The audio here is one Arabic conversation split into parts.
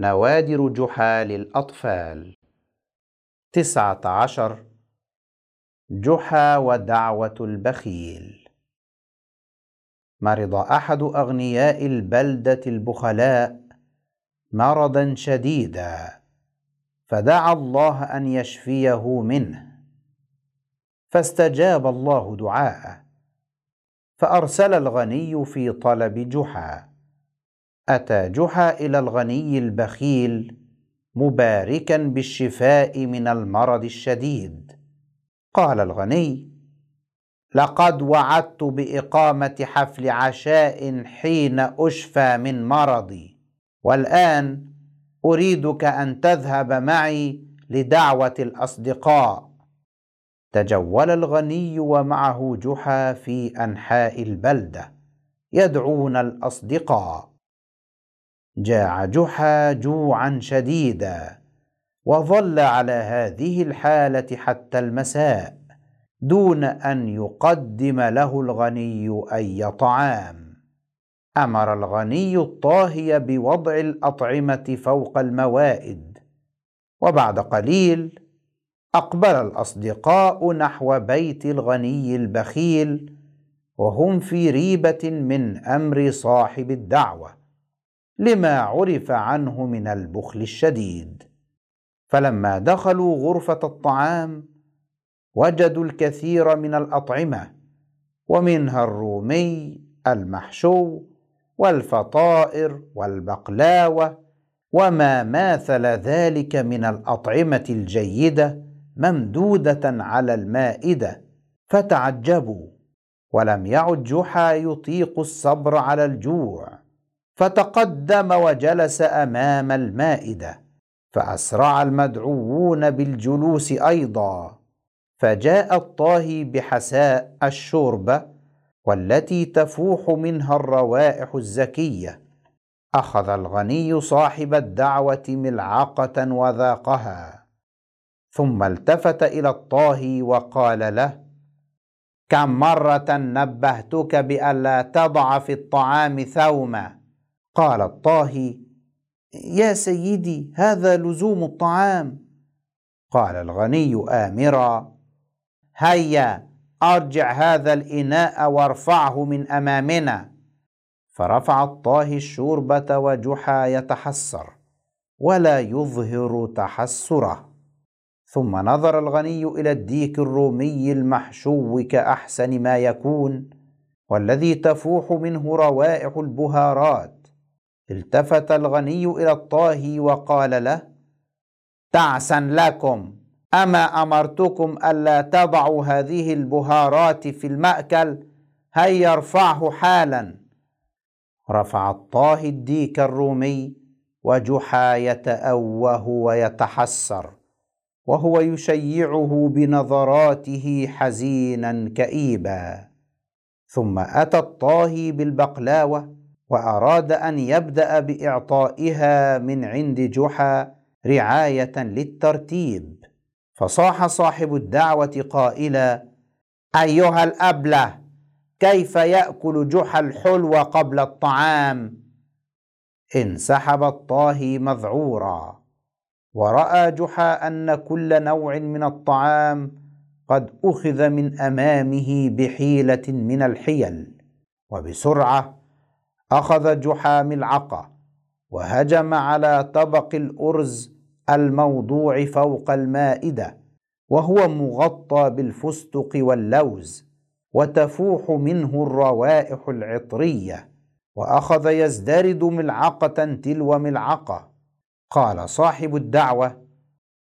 نوادر جحا للأطفال تسعة عشر. جحا ودعوة البخيل. مرض أحد أغنياء البلدة البخلاء مرضا شديدا فدعا الله أن يشفيه منه. فاستجاب الله دعاءه فأرسل الغني في طلب جحا. أتى جحا إلى الغني البخيل مباركا بالشفاء من المرض الشديد. قال الغني لقد وعدت بإقامة حفل عشاء حين أشفى من مرضي والآن أريدك أن تذهب معي لدعوة الأصدقاء. تجول الغني ومعه جحا في أنحاء البلدة يدعون الأصدقاء. جاع جحا جوعا شديدا وظل على هذه الحالة حتى المساء دون أن يقدم له الغني أي طعام. أمر الغني الطاهي بوضع الأطعمة فوق الموائد وبعد قليل أقبل الأصدقاء نحو بيت الغني البخيل وهم في ريبة من أمر صاحب الدعوة. لما عرف عنه من البخل الشديد. فلما دخلوا غرفة الطعام وجدوا الكثير من الأطعمة ومنها الرومي المحشو والفطائر والبقلاوة وما ماثل ذلك من الأطعمة الجيدة ممدودة على المائدة فتعجبوا ولم يعد جحا يطيق الصبر على الجوع. فتقدم وجلس أمام المائدة فأسرع المدعوون بالجلوس أيضا. فجاء الطاهي بحساء الشوربة والتي تفوح منها الروائح الزكية. أخذ الغني صاحب الدعوة ملعقة وذاقها. ثم التفت إلى الطاهي وقال له كم مرة نبهتك بالا تضع في الطعام ثوما؟ قال الطاهي يا سيدي هذا لزوم الطعام. قال الغني آمرا هيا أرجع هذا الإناء وارفعه من أمامنا. فرفع الطاهي الشوربة وجحا يتحسر ولا يظهر تحسره. ثم نظر الغني إلى الديك الرومي المحشو كأحسن ما يكون والذي تفوح منه روائح البهارات. التفت الغني إلى الطاهي وقال له تعسا لكم أما أمرتكم ألا تضعوا هذه البهارات في المأكل؟ هيا ارفعه حالا؟ رفع الطاهي الديك الرومي وجحا يتأوه ويتحسر وهو يشيعه بنظراته حزينا كئيبا. ثم أتى الطاهي بالبقلاوة وأراد أن يبدأ بإعطائها من عند جحا رعاية للترتيب. فصاح صاحب الدعوة قائلا أيها الأبلة كيف يأكل جحا الحلو قبل الطعام؟ انسحب الطاهي مذعورا. ورأى جحا أن كل نوع من الطعام قد أخذ من أمامه بحيلة من الحيل وبسرعة أخذ جحا ملعقه وهجم على طبق الأرز الموضوع فوق المائدة وهو مغطى بالفستق واللوز وتفوح منه الروائح العطرية وأخذ يزدرد ملعقة تلو ملعقة. قال صاحب الدعوة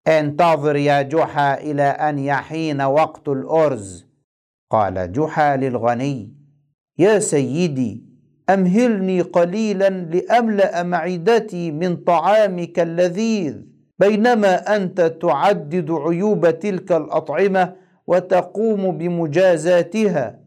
انتظر يا جحا إلى أن يحين وقت الأرز. قال جحا للغني يا سيدي أمهلني قليلا لأملأ معدتي من طعامك اللذيذ. بينما أنت تعدد عيوب تلك الأطعمة وتقوم بمجازاتها.